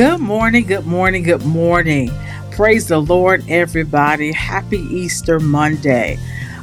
Good morning, good morning, good morning. Praise the Lord, everybody. Happy Easter Monday.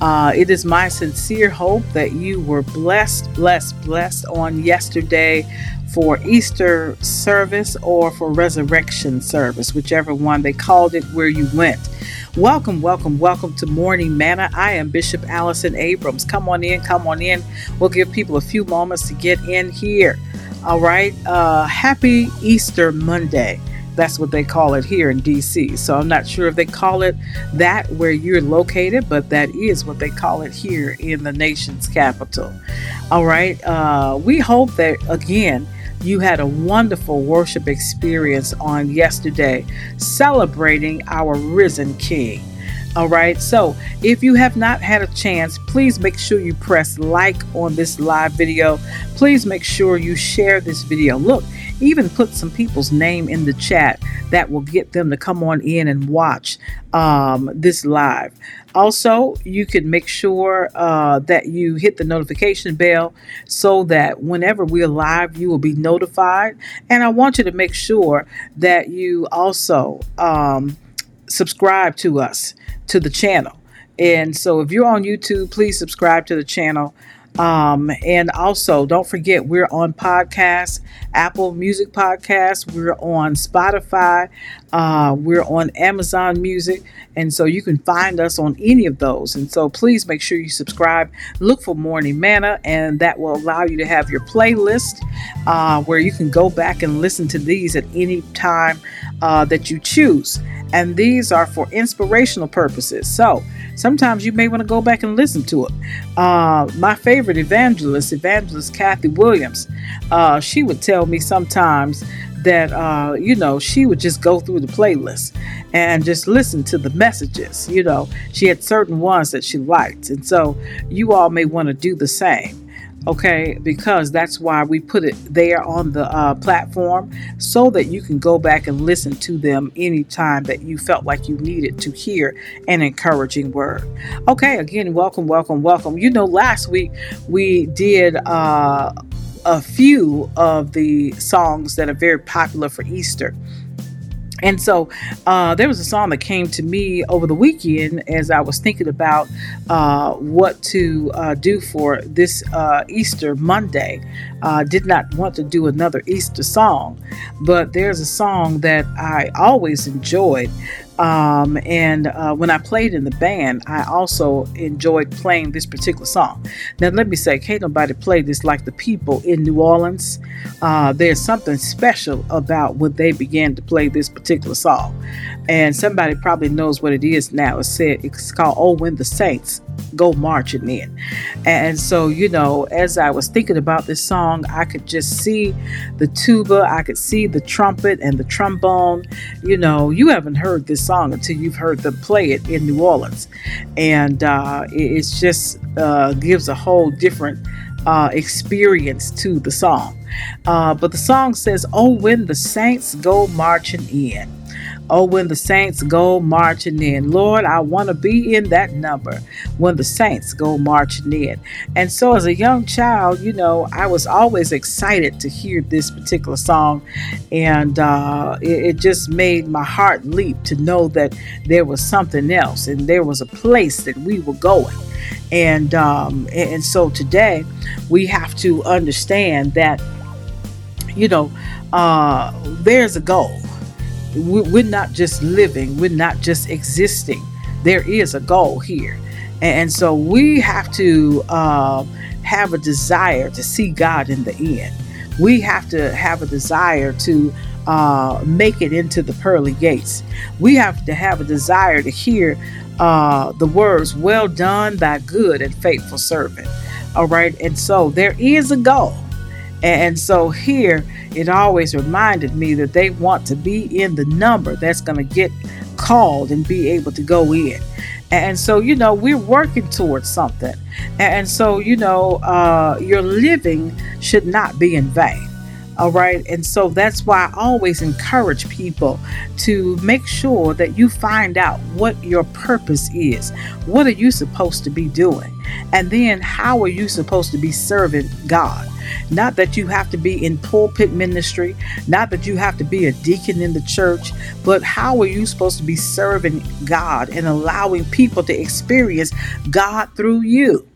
Uh, it is my sincere hope that you were blessed, blessed, blessed on yesterday for Easter service or for resurrection service, whichever one they called it where you went. Welcome, welcome, welcome to Morning Manna. I am Bishop Allison Abrams. Come on in, come on in. We'll give people a few moments to get in here. All right. Uh, happy Easter Monday. That's what they call it here in DC. So I'm not sure if they call it that where you're located, but that is what they call it here in the nation's capital. All right. Uh, we hope that, again, you had a wonderful worship experience on yesterday, celebrating our risen King. All right. So if you have not had a chance, please make sure you press like on this live video. Please make sure you share this video. Look, even put some people's name in the chat that will get them to come on in and watch um, this live. Also, you can make sure uh, that you hit the notification bell so that whenever we're live, you will be notified. And I want you to make sure that you also um, subscribe to us to the channel. And so if you're on YouTube, please subscribe to the channel. Um, and also, don't forget, we're on podcasts, Apple Music Podcasts, we're on Spotify, uh, we're on Amazon Music. And so you can find us on any of those. And so please make sure you subscribe. Look for Morning Manna, and that will allow you to have your playlist uh, where you can go back and listen to these at any time uh, that you choose. And these are for inspirational purposes. So sometimes you may want to go back and listen to it. Uh, my favorite evangelist, evangelist Kathy Williams, uh, she would tell me sometimes that uh, you know she would just go through the playlist and just listen to the messages you know. She had certain ones that she liked and so you all may want to do the same okay because that's why we put it there on the uh, platform so that you can go back and listen to them anytime that you felt like you needed to hear an encouraging word okay again welcome welcome welcome you know last week we did uh, a few of the songs that are very popular for Easter. And so uh, there was a song that came to me over the weekend as I was thinking about uh, what to uh, do for this uh, Easter Monday. Did not want to do another Easter song, but there's a song that I always enjoyed um, and uh, when I played in the band, I also enjoyed playing this particular song. Now, let me say, can't nobody play this like the people in New Orleans. Uh, there's something special about when they began to play this particular song. And somebody probably knows what it is now. It said it's called Oh When the Saints Go Marching In. And so, you know, as I was thinking about this song, I could just see the tuba, I could see the trumpet and the trombone. You know, you haven't heard this song until you've heard them play it in New Orleans. And uh, it just uh, gives a whole different uh, experience to the song. Uh, but the song says, Oh, when the saints go marching in. Oh, when the saints go marching in. Lord, I want to be in that number when the saints go marching in. And so, as a young child, you know, I was always excited to hear this particular song. And uh, it, it just made my heart leap to know that there was something else and there was a place that we were going. And um, and so today we have to understand that you know uh, there's a goal we're not just living, we're not just existing. There is a goal here. And so we have to uh, have a desire to see God in the end. We have to have a desire to uh, make it into the pearly gates. We have to have a desire to hear uh, the words, Well done, thy good and faithful servant. All right. And so there is a goal. And so here it always reminded me that they want to be in the number that's going to get called and be able to go in. And so, you know, we're working towards something. And so, you know, uh, your living should not be in vain. All right. And so that's why I always encourage people to make sure that you find out what your purpose is. What are you supposed to be doing? And then how are you supposed to be serving God? Not that you have to be in pulpit ministry, not that you have to be a deacon in the church, but how are you supposed to be serving God and allowing people to experience God through you?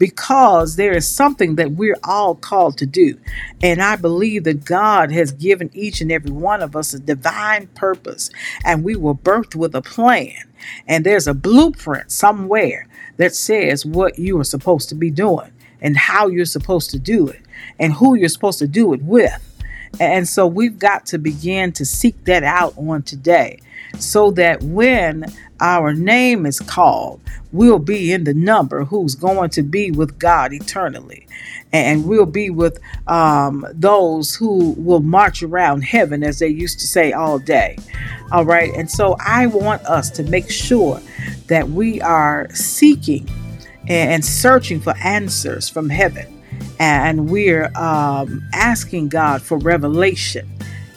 Because there is something that we're all called to do. And I believe that God has given each and every one of us a divine purpose, and we were birthed with a plan. And there's a blueprint somewhere that says what you are supposed to be doing and how you're supposed to do it and who you're supposed to do it with. And so we've got to begin to seek that out on today so that when our name is called, we'll be in the number who's going to be with God eternally. And we'll be with um, those who will march around heaven, as they used to say all day. All right. And so I want us to make sure that we are seeking and searching for answers from heaven. And we're um, asking God for revelation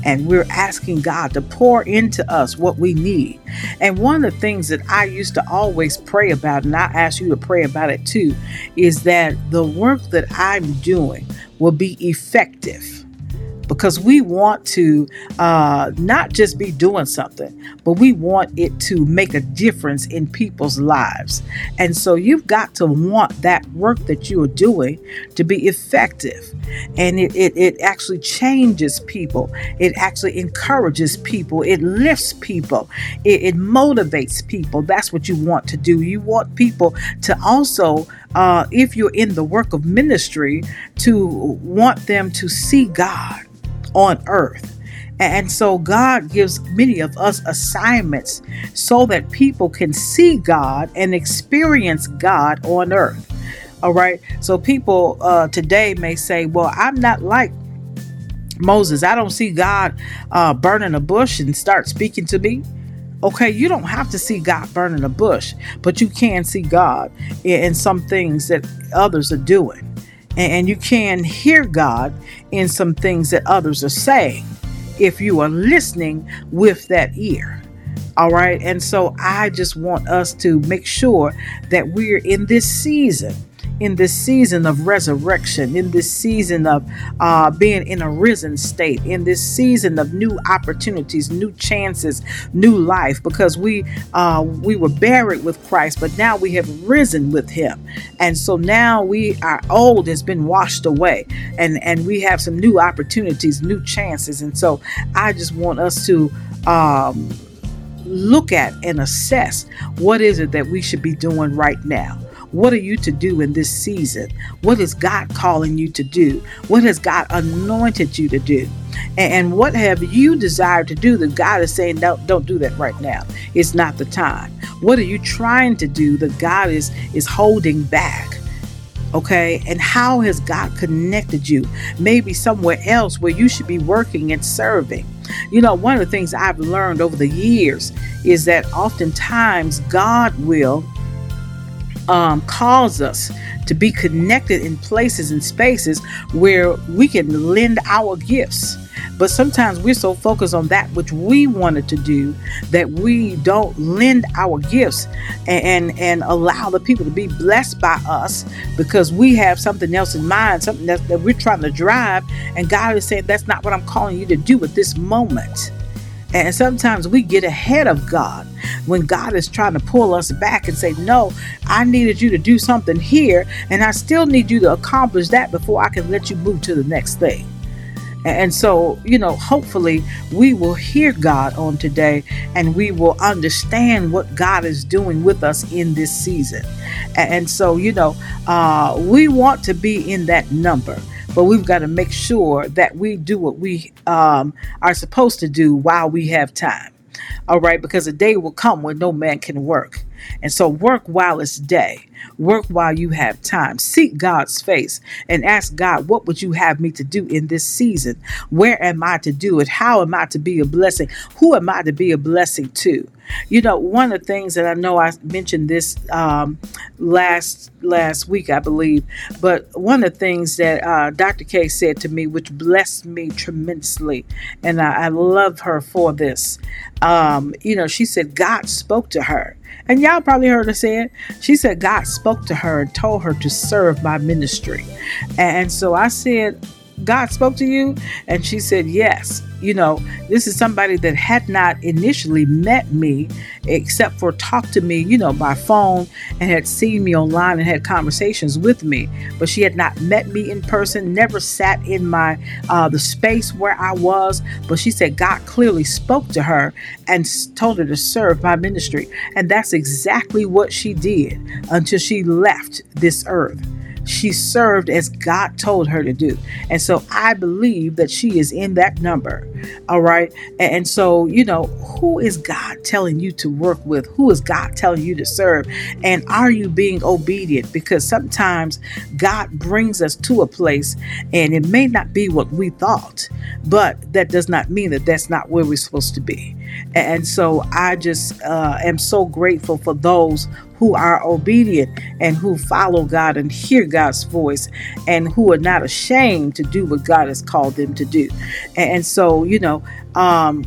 and we're asking God to pour into us what we need. And one of the things that I used to always pray about, and I ask you to pray about it too, is that the work that I'm doing will be effective because we want to uh, not just be doing something, but we want it to make a difference in people's lives. And so you've got to want that work that you are doing to be effective. And it, it, it actually changes people, it actually encourages people, it lifts people, it, it motivates people. That's what you want to do. You want people to also. Uh, if you're in the work of ministry, to want them to see God on earth. And so God gives many of us assignments so that people can see God and experience God on earth. All right. So people uh, today may say, well, I'm not like Moses. I don't see God uh, burning a bush and start speaking to me. Okay, you don't have to see God burning a bush, but you can see God in some things that others are doing and you can hear God in some things that others are saying if you are listening with that ear. All right. And so I just want us to make sure that we're in this season in this season of resurrection, in this season of uh, being in a risen state, in this season of new opportunities, new chances, new life, because we uh, we were buried with Christ, but now we have risen with Him, and so now we our old has been washed away, and and we have some new opportunities, new chances, and so I just want us to. Um, look at and assess what is it that we should be doing right now what are you to do in this season? What is God calling you to do? What has God anointed you to do? And what have you desired to do that God is saying, no, don't do that right now. It's not the time. What are you trying to do that God is is holding back? Okay, and how has God connected you? Maybe somewhere else where you should be working and serving. You know, one of the things I've learned over the years is that oftentimes God will um, calls us to be connected in places and spaces where we can lend our gifts. But sometimes we're so focused on that which we wanted to do that we don't lend our gifts and, and, and allow the people to be blessed by us because we have something else in mind, something that, that we're trying to drive. And God is saying, That's not what I'm calling you to do at this moment. And sometimes we get ahead of God when God is trying to pull us back and say, No, I needed you to do something here, and I still need you to accomplish that before I can let you move to the next thing. And so, you know, hopefully we will hear God on today and we will understand what God is doing with us in this season. And so, you know, uh, we want to be in that number but we've got to make sure that we do what we um, are supposed to do while we have time. All right, because a day will come when no man can work. And so work while it's day. Work while you have time. Seek God's face and ask God, what would you have me to do in this season? Where am I to do it? How am I to be a blessing? Who am I to be a blessing to? You know, one of the things that I know I mentioned this um, last last week, I believe, but one of the things that uh, Dr. K said to me, which blessed me tremendously, and I, I love her for this. Um, you know, she said God spoke to her. And y'all probably heard her say it. She said God spoke to her and told her to serve my ministry. And so I said, God spoke to you? And she said, Yes. You know, this is somebody that had not initially met me except for talk to me, you know, by phone and had seen me online and had conversations with me. But she had not met me in person, never sat in my uh, the space where I was. But she said God clearly spoke to her and told her to serve my ministry. And that's exactly what she did until she left this earth she served as God told her to do. And so I believe that she is in that number. All right. And so, you know, who is God telling you to work with? Who is God telling you to serve? And are you being obedient? Because sometimes God brings us to a place and it may not be what we thought, but that does not mean that that's not where we're supposed to be. And so I just uh, am so grateful for those who are obedient and who follow God and hear God's voice and who are not ashamed to do what God has called them to do. And so, you know, um,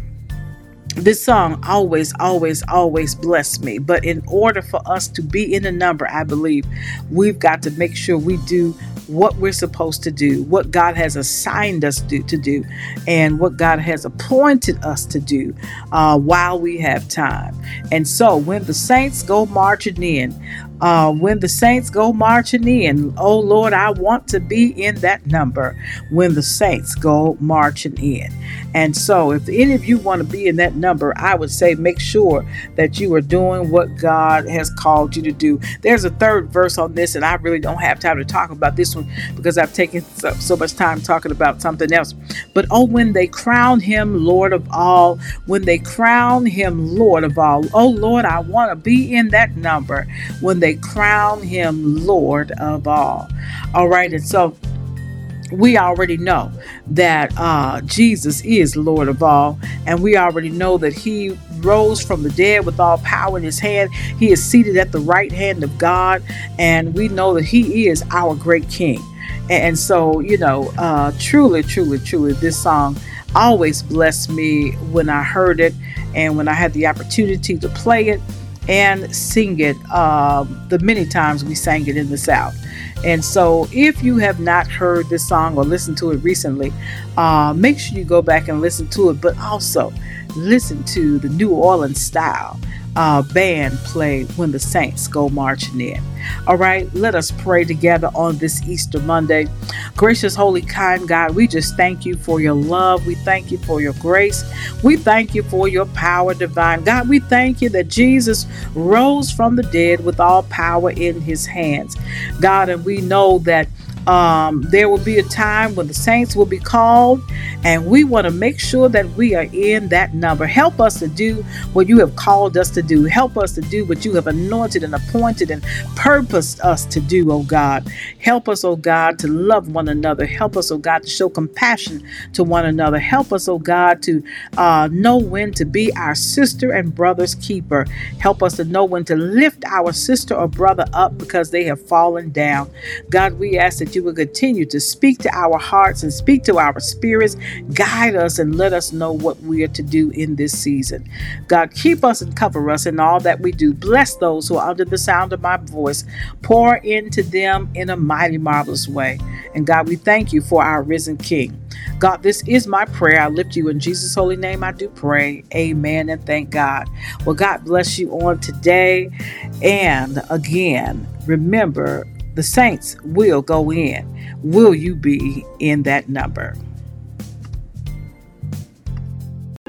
this song always, always, always bless me. But in order for us to be in the number, I believe we've got to make sure we do what we're supposed to do, what God has assigned us to, to do, and what God has appointed us to do uh, while we have time. And so when the saints go marching in, uh, when the saints go marching in. Oh Lord, I want to be in that number when the saints go marching in. And so, if any of you want to be in that number, I would say make sure that you are doing what God has called you to do. There's a third verse on this, and I really don't have time to talk about this one because I've taken so, so much time talking about something else. But oh, when they crown him Lord of all, when they crown him Lord of all, oh Lord, I want to be in that number when they they crown him Lord of all. All right, and so we already know that uh, Jesus is Lord of all, and we already know that He rose from the dead with all power in His hand. He is seated at the right hand of God, and we know that He is our great King. And so, you know, uh, truly, truly, truly, this song always blessed me when I heard it and when I had the opportunity to play it and sing it um, the many times we sang it in the South. And so, if you have not heard this song or listened to it recently, uh, make sure you go back and listen to it, but also listen to the New Orleans style uh, band play when the saints go marching in. All right, let us pray together on this Easter Monday. Gracious, holy, kind God, we just thank you for your love. We thank you for your grace. We thank you for your power divine. God, we thank you that Jesus rose from the dead with all power in his hands. God, and we know that um, there will be a time when the saints will be called, and we want to make sure that we are in that number. Help us to do what you have called us to do. Help us to do what you have anointed and appointed and purposed us to do, oh God. Help us, oh God, to love one another. Help us, oh God, to show compassion to one another. Help us, oh God, to uh, know when to be our sister and brother's keeper. Help us to know when to lift our sister or brother up because they have fallen down. God, we ask that you will continue to speak to our hearts and speak to our spirits, guide us and let us know what we are to do in this season. God, keep us and cover us in all that we do. Bless those who are under the sound of my voice. Pour into them in a mighty, marvelous way. And God, we thank you for our risen King. God, this is my prayer. I lift you in Jesus' holy name. I do pray. Amen and thank God. Well, God bless you on today. And again, remember the saints will go in. Will you be in that number?